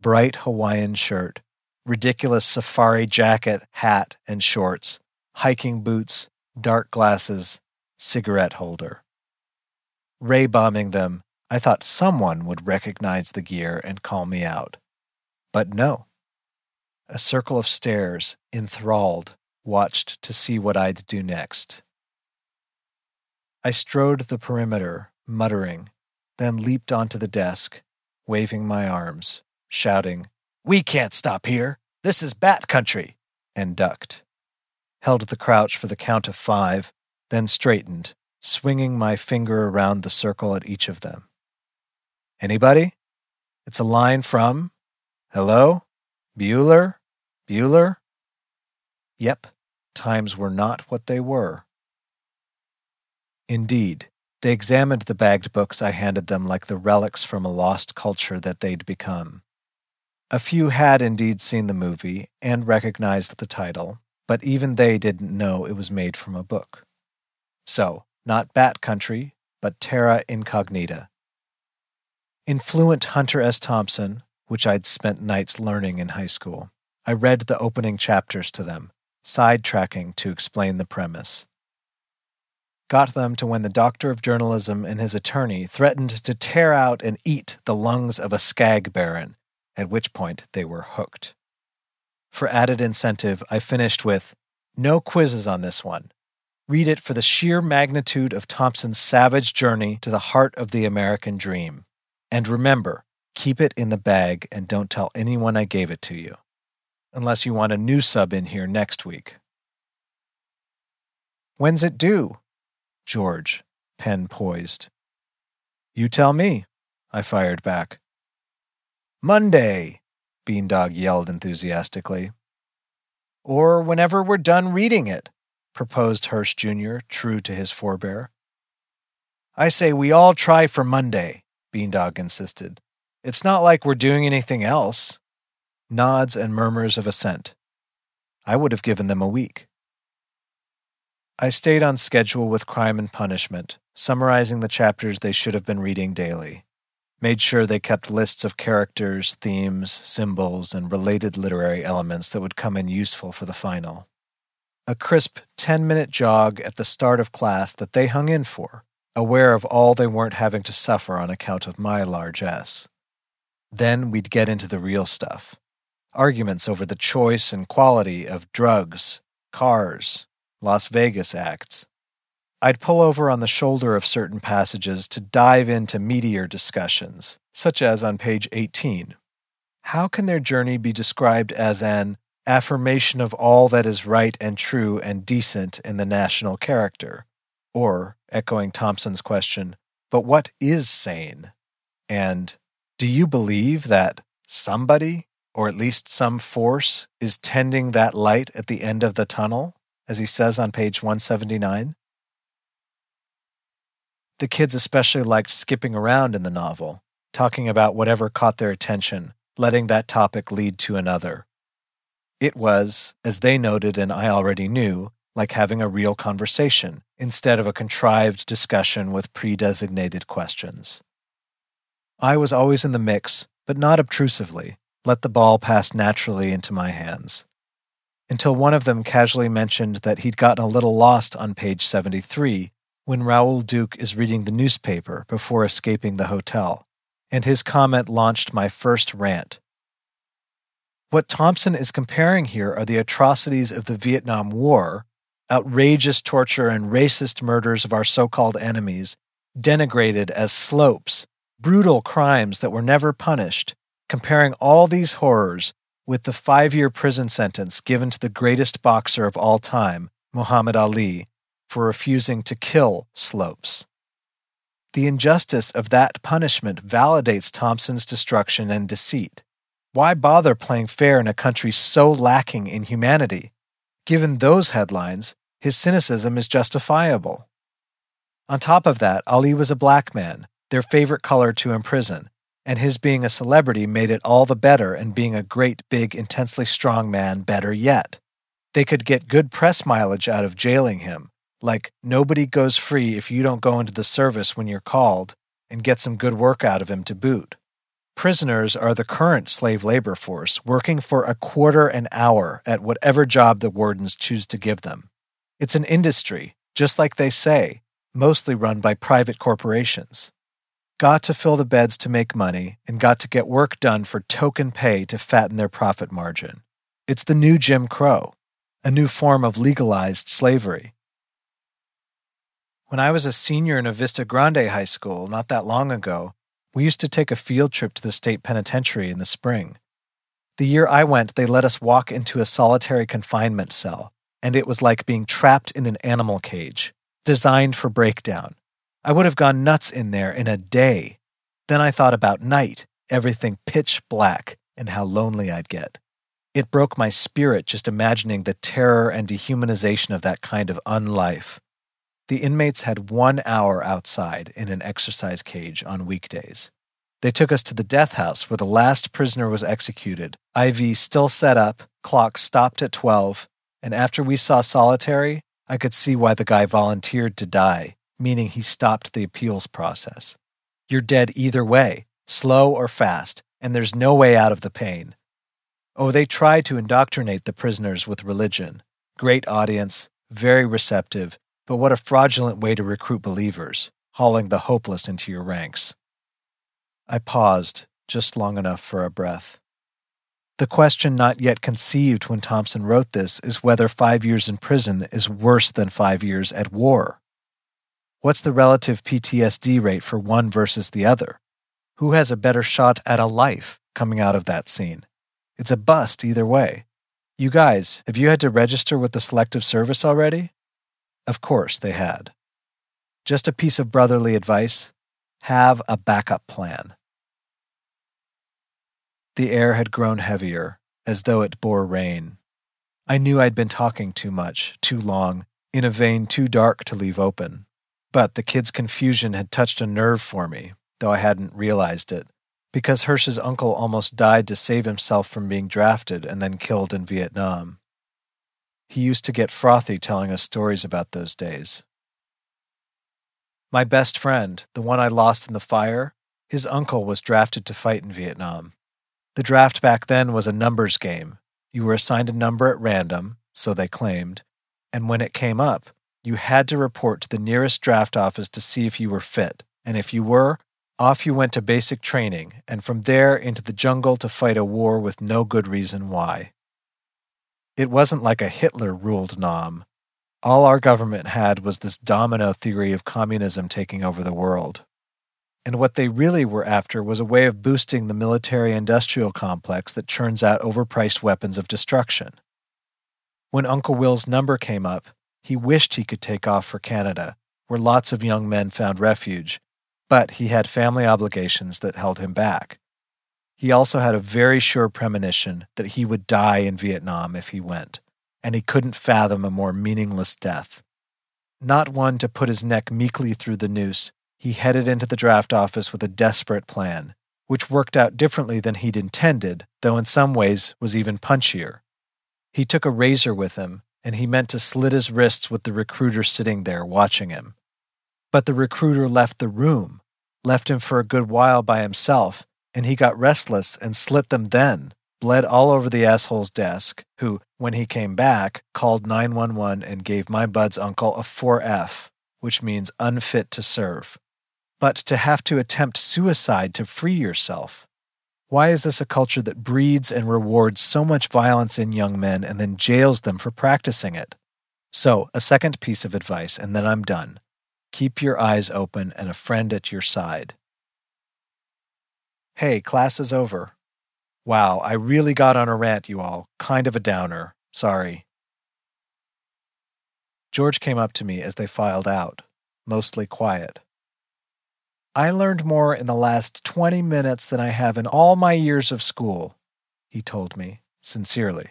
bright Hawaiian shirt, ridiculous safari jacket, hat, and shorts, hiking boots, dark glasses, cigarette holder. Ray bombing them, I thought someone would recognize the gear and call me out. But no. A circle of stares, enthralled, watched to see what I'd do next. I strode the perimeter, muttering, then leaped onto the desk, waving my arms, shouting, We can't stop here! This is Bat Country! and ducked. Held the crouch for the count of five, then straightened, swinging my finger around the circle at each of them. Anybody? It's a line from Hello? Bueller? Bueller? Yep, times were not what they were. Indeed, they examined the bagged books I handed them like the relics from a lost culture that they'd become. A few had indeed seen the movie and recognized the title, but even they didn't know it was made from a book. So, not Bat Country, but Terra Incognita. In fluent Hunter S. Thompson, which I'd spent nights learning in high school, I read the opening chapters to them, sidetracking to explain the premise. Got them to when the doctor of journalism and his attorney threatened to tear out and eat the lungs of a skag baron at which point they were hooked. For added incentive, I finished with no quizzes on this one. Read it for the sheer magnitude of Thompson's savage journey to the heart of the American dream. And remember, keep it in the bag and don't tell anyone I gave it to you. Unless you want a new sub in here next week. When's it due? George, pen poised. You tell me, I fired back. Monday, Beandog yelled enthusiastically. Or whenever we're done reading it, proposed Hirsch Jr., true to his forebear. I say we all try for Monday, Beandog insisted. It's not like we're doing anything else. Nods and murmurs of assent. I would have given them a week. I stayed on schedule with Crime and Punishment, summarizing the chapters they should have been reading daily made sure they kept lists of characters, themes, symbols, and related literary elements that would come in useful for the final. A crisp 10 minute jog at the start of class that they hung in for, aware of all they weren't having to suffer on account of my largesse. Then we'd get into the real stuff arguments over the choice and quality of drugs, cars, Las Vegas acts, I'd pull over on the shoulder of certain passages to dive into meatier discussions, such as on page 18. How can their journey be described as an affirmation of all that is right and true and decent in the national character? Or, echoing Thompson's question, but what is sane? And, do you believe that somebody, or at least some force, is tending that light at the end of the tunnel, as he says on page 179? The kids especially liked skipping around in the novel, talking about whatever caught their attention, letting that topic lead to another. It was, as they noted and I already knew, like having a real conversation instead of a contrived discussion with pre designated questions. I was always in the mix, but not obtrusively, let the ball pass naturally into my hands. Until one of them casually mentioned that he'd gotten a little lost on page 73 when Raoul Duke is reading the newspaper before escaping the hotel, and his comment launched my first rant. What Thompson is comparing here are the atrocities of the Vietnam War, outrageous torture and racist murders of our so called enemies, denigrated as slopes, brutal crimes that were never punished, comparing all these horrors with the five year prison sentence given to the greatest boxer of all time, Muhammad Ali, for refusing to kill Slopes. The injustice of that punishment validates Thompson's destruction and deceit. Why bother playing fair in a country so lacking in humanity? Given those headlines, his cynicism is justifiable. On top of that, Ali was a black man, their favorite color to imprison, and his being a celebrity made it all the better, and being a great, big, intensely strong man better yet. They could get good press mileage out of jailing him, like, nobody goes free if you don't go into the service when you're called and get some good work out of him to boot. Prisoners are the current slave labor force, working for a quarter an hour at whatever job the wardens choose to give them. It's an industry, just like they say, mostly run by private corporations. Got to fill the beds to make money and got to get work done for token pay to fatten their profit margin. It's the new Jim Crow, a new form of legalized slavery. When I was a senior in a Vista Grande high school not that long ago, we used to take a field trip to the state penitentiary in the spring. The year I went, they let us walk into a solitary confinement cell, and it was like being trapped in an animal cage, designed for breakdown. I would have gone nuts in there in a day. Then I thought about night, everything pitch black, and how lonely I'd get. It broke my spirit just imagining the terror and dehumanization of that kind of unlife. The inmates had one hour outside in an exercise cage on weekdays. They took us to the death house where the last prisoner was executed. IV still set up, clock stopped at 12, and after we saw solitary, I could see why the guy volunteered to die, meaning he stopped the appeals process. You're dead either way, slow or fast, and there's no way out of the pain. Oh, they tried to indoctrinate the prisoners with religion. Great audience, very receptive, but what a fraudulent way to recruit believers, hauling the hopeless into your ranks. I paused just long enough for a breath. The question not yet conceived when Thompson wrote this is whether five years in prison is worse than five years at war. What's the relative PTSD rate for one versus the other? Who has a better shot at a life coming out of that scene? It's a bust either way. You guys, have you had to register with the Selective Service already? Of course they had. Just a piece of brotherly advice have a backup plan. The air had grown heavier, as though it bore rain. I knew I'd been talking too much, too long, in a vein too dark to leave open. But the kid's confusion had touched a nerve for me, though I hadn't realized it, because Hirsch's uncle almost died to save himself from being drafted and then killed in Vietnam. He used to get frothy telling us stories about those days. My best friend, the one I lost in the fire, his uncle was drafted to fight in Vietnam. The draft back then was a numbers game. You were assigned a number at random, so they claimed, and when it came up, you had to report to the nearest draft office to see if you were fit, and if you were, off you went to basic training, and from there into the jungle to fight a war with no good reason why. It wasn't like a Hitler ruled Nam. All our government had was this domino theory of communism taking over the world and what they really were after was a way of boosting the military industrial complex that churns out overpriced weapons of destruction. When Uncle Will's number came up, he wished he could take off for Canada, where lots of young men found refuge, but he had family obligations that held him back. He also had a very sure premonition that he would die in Vietnam if he went, and he couldn't fathom a more meaningless death. Not one to put his neck meekly through the noose, he headed into the draft office with a desperate plan, which worked out differently than he'd intended, though in some ways was even punchier. He took a razor with him, and he meant to slit his wrists with the recruiter sitting there watching him. But the recruiter left the room, left him for a good while by himself, and he got restless and slit them then, bled all over the asshole's desk, who, when he came back, called 911 and gave my bud's uncle a 4F, which means unfit to serve but to have to attempt suicide to free yourself. Why is this a culture that breeds and rewards so much violence in young men and then jails them for practicing it? So, a second piece of advice, and then I'm done. Keep your eyes open and a friend at your side. Hey, class is over. Wow, I really got on a rant, you all. Kind of a downer. Sorry. George came up to me as they filed out, mostly quiet. I learned more in the last 20 minutes than I have in all my years of school, he told me, sincerely.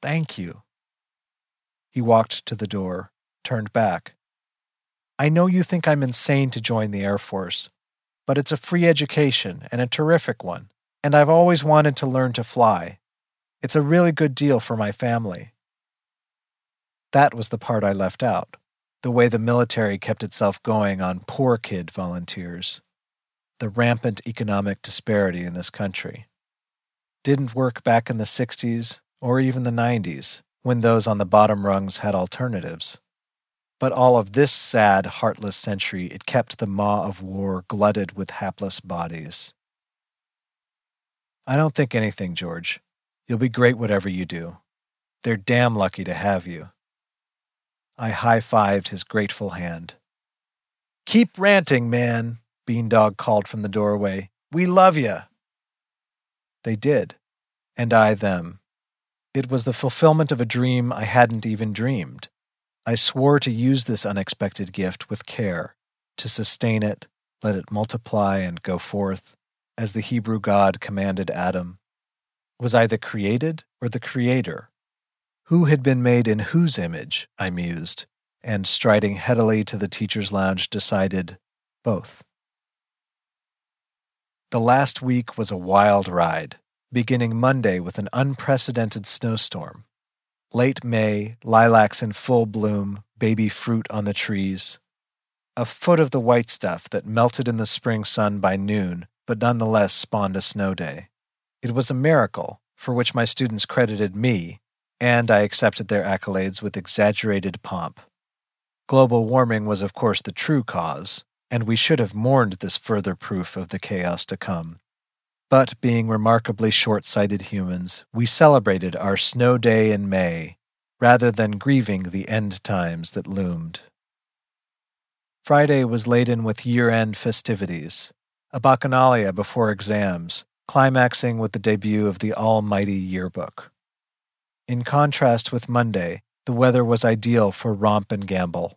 Thank you. He walked to the door, turned back. I know you think I'm insane to join the Air Force, but it's a free education and a terrific one, and I've always wanted to learn to fly. It's a really good deal for my family. That was the part I left out the way the military kept itself going on poor kid volunteers, the rampant economic disparity in this country. Didn't work back in the 60s or even the 90s when those on the bottom rungs had alternatives. But all of this sad, heartless century, it kept the maw of war glutted with hapless bodies. I don't think anything, George. You'll be great whatever you do. They're damn lucky to have you. I high fived his grateful hand. Keep ranting, man, Beandog called from the doorway. We love you. They did, and I them. It was the fulfillment of a dream I hadn't even dreamed. I swore to use this unexpected gift with care, to sustain it, let it multiply and go forth, as the Hebrew God commanded Adam. Was I the created or the creator? Who had been made in whose image? I mused, and striding headily to the teacher's lounge, decided both. The last week was a wild ride, beginning Monday with an unprecedented snowstorm. Late May, lilacs in full bloom, baby fruit on the trees. A foot of the white stuff that melted in the spring sun by noon, but nonetheless spawned a snow day. It was a miracle, for which my students credited me, and I accepted their accolades with exaggerated pomp. Global warming was, of course, the true cause, and we should have mourned this further proof of the chaos to come. But being remarkably short sighted humans, we celebrated our snow day in May rather than grieving the end times that loomed. Friday was laden with year end festivities, a bacchanalia before exams, climaxing with the debut of the almighty yearbook. In contrast with Monday, the weather was ideal for romp and gambol.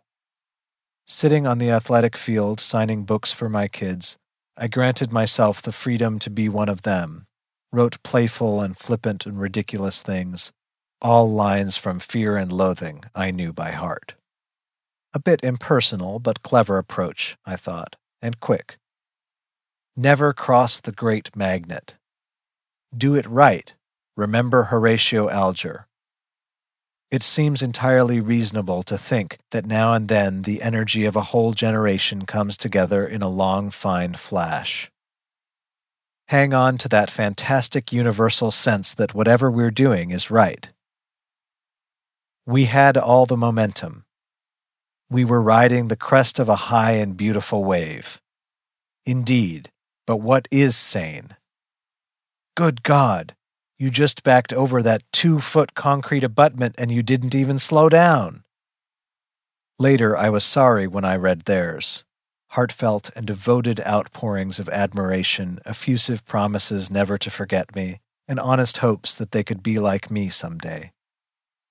Sitting on the athletic field signing books for my kids, I granted myself the freedom to be one of them, wrote playful and flippant and ridiculous things, all lines from Fear and Loathing I knew by heart. A bit impersonal, but clever approach, I thought, and quick. Never cross the great magnet. Do it right. Remember Horatio Alger. It seems entirely reasonable to think that now and then the energy of a whole generation comes together in a long, fine flash. Hang on to that fantastic universal sense that whatever we're doing is right. We had all the momentum. We were riding the crest of a high and beautiful wave. Indeed, but what is sane? Good God! You just backed over that two foot concrete abutment and you didn't even slow down. Later, I was sorry when I read theirs. Heartfelt and devoted outpourings of admiration, effusive promises never to forget me, and honest hopes that they could be like me some day.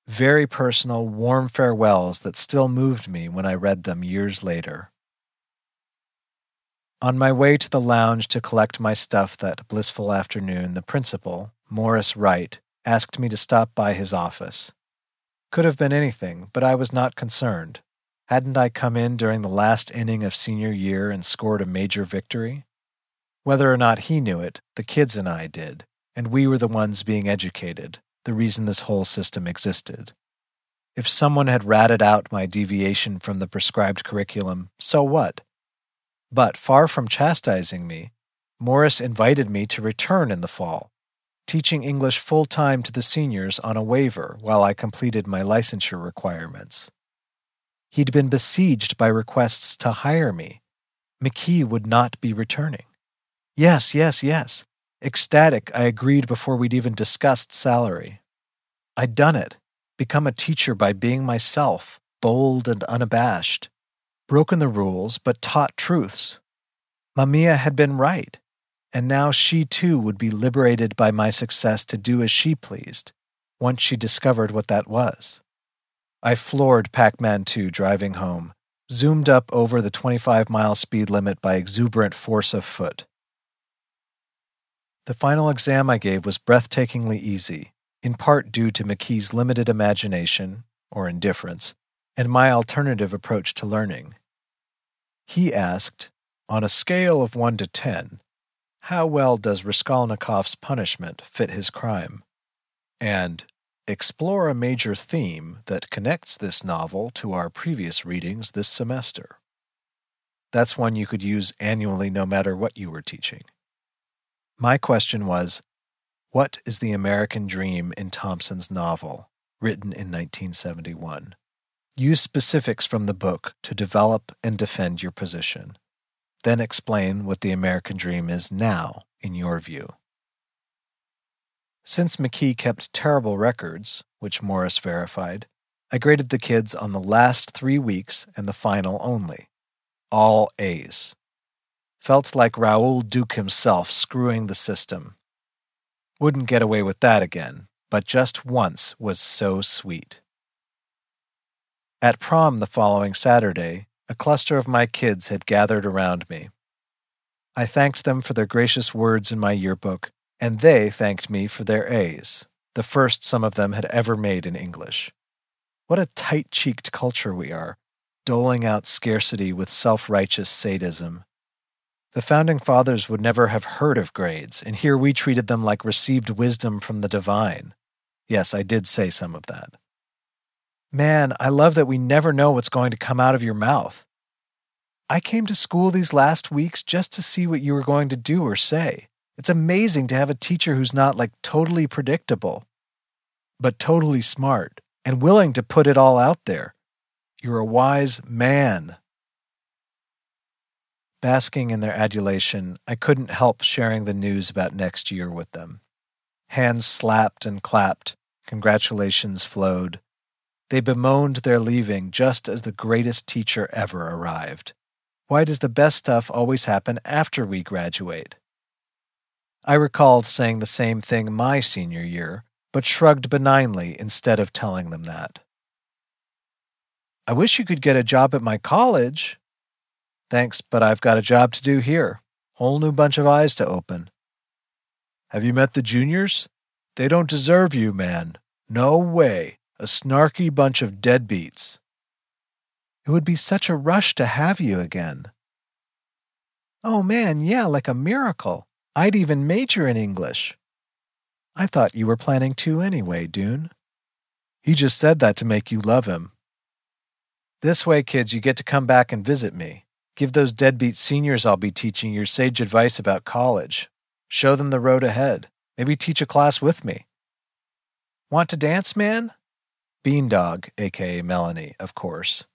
Very personal, warm farewells that still moved me when I read them years later. On my way to the lounge to collect my stuff that blissful afternoon, the principal, Morris Wright, asked me to stop by his office. Could have been anything, but I was not concerned. Hadn't I come in during the last inning of senior year and scored a major victory? Whether or not he knew it, the kids and I did, and we were the ones being educated, the reason this whole system existed. If someone had ratted out my deviation from the prescribed curriculum, so what? But far from chastising me, Morris invited me to return in the fall teaching English full time to the seniors on a waiver while I completed my licensure requirements. He'd been besieged by requests to hire me. McKee would not be returning. Yes, yes, yes. Ecstatic, I agreed before we'd even discussed salary. I'd done it, become a teacher by being myself, bold and unabashed. Broken the rules, but taught truths. Mamiya had been right and now she too would be liberated by my success to do as she pleased, once she discovered what that was. I floored Pac Man 2 driving home, zoomed up over the 25 mile speed limit by exuberant force of foot. The final exam I gave was breathtakingly easy, in part due to McKee's limited imagination, or indifference, and my alternative approach to learning. He asked, on a scale of 1 to 10, how well does Raskolnikov's punishment fit his crime? And explore a major theme that connects this novel to our previous readings this semester. That's one you could use annually no matter what you were teaching. My question was What is the American dream in Thompson's novel, written in 1971? Use specifics from the book to develop and defend your position. Then explain what the American dream is now, in your view. Since McKee kept terrible records, which Morris verified, I graded the kids on the last three weeks and the final only. All A's. Felt like Raoul Duke himself screwing the system. Wouldn't get away with that again, but just once was so sweet. At prom the following Saturday, a cluster of my kids had gathered around me. I thanked them for their gracious words in my yearbook, and they thanked me for their A's, the first some of them had ever made in English. What a tight cheeked culture we are, doling out scarcity with self righteous sadism. The founding fathers would never have heard of grades, and here we treated them like received wisdom from the divine. Yes, I did say some of that. Man, I love that we never know what's going to come out of your mouth. I came to school these last weeks just to see what you were going to do or say. It's amazing to have a teacher who's not like totally predictable, but totally smart and willing to put it all out there. You're a wise man. Basking in their adulation, I couldn't help sharing the news about next year with them. Hands slapped and clapped, congratulations flowed. They bemoaned their leaving just as the greatest teacher ever arrived. Why does the best stuff always happen after we graduate? I recalled saying the same thing my senior year, but shrugged benignly instead of telling them that. I wish you could get a job at my college. Thanks, but I've got a job to do here. Whole new bunch of eyes to open. Have you met the juniors? They don't deserve you, man. No way. A snarky bunch of deadbeats. It would be such a rush to have you again. Oh man, yeah, like a miracle. I'd even major in English. I thought you were planning to anyway, Dune. He just said that to make you love him. This way, kids, you get to come back and visit me. Give those deadbeat seniors I'll be teaching your sage advice about college. Show them the road ahead. Maybe teach a class with me. Want to dance, man? Beandog, aka Melanie, of course.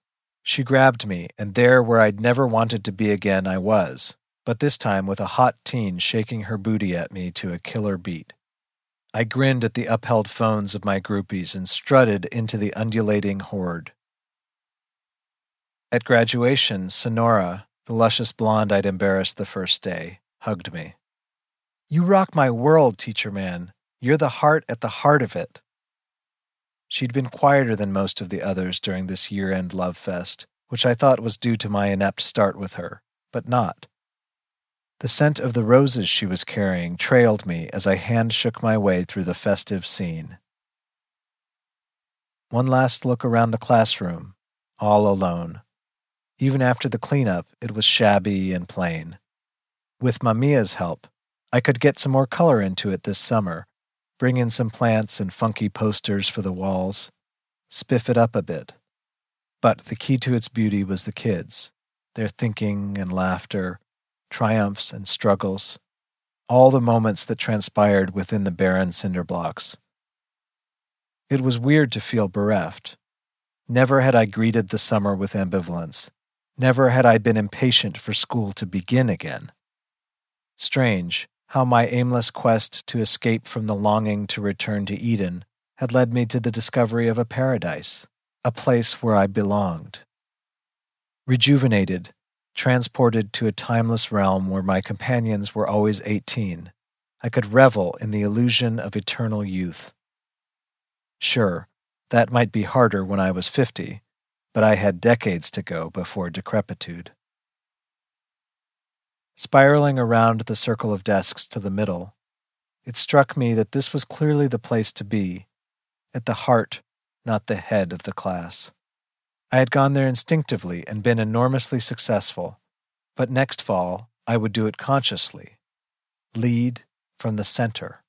She grabbed me, and there where I'd never wanted to be again, I was, but this time with a hot teen shaking her booty at me to a killer beat. I grinned at the upheld phones of my groupies and strutted into the undulating horde. At graduation, Sonora, the luscious blonde I'd embarrassed the first day, hugged me. You rock my world, teacher man. You're the heart at the heart of it. She'd been quieter than most of the others during this year end love fest, which I thought was due to my inept start with her, but not. The scent of the roses she was carrying trailed me as I hand shook my way through the festive scene. One last look around the classroom, all alone. Even after the cleanup, it was shabby and plain. With Mamiya's help, I could get some more color into it this summer, bring in some plants and funky posters for the walls, spiff it up a bit. But the key to its beauty was the kids, their thinking and laughter, triumphs and struggles, all the moments that transpired within the barren cinder blocks. It was weird to feel bereft. Never had I greeted the summer with ambivalence. Never had I been impatient for school to begin again. Strange, how my aimless quest to escape from the longing to return to Eden had led me to the discovery of a paradise, a place where I belonged. Rejuvenated, transported to a timeless realm where my companions were always eighteen, I could revel in the illusion of eternal youth. Sure, that might be harder when I was fifty, but I had decades to go before decrepitude. Spiraling around the circle of desks to the middle, it struck me that this was clearly the place to be, at the heart, not the head of the class. I had gone there instinctively and been enormously successful, but next fall I would do it consciously. Lead from the center.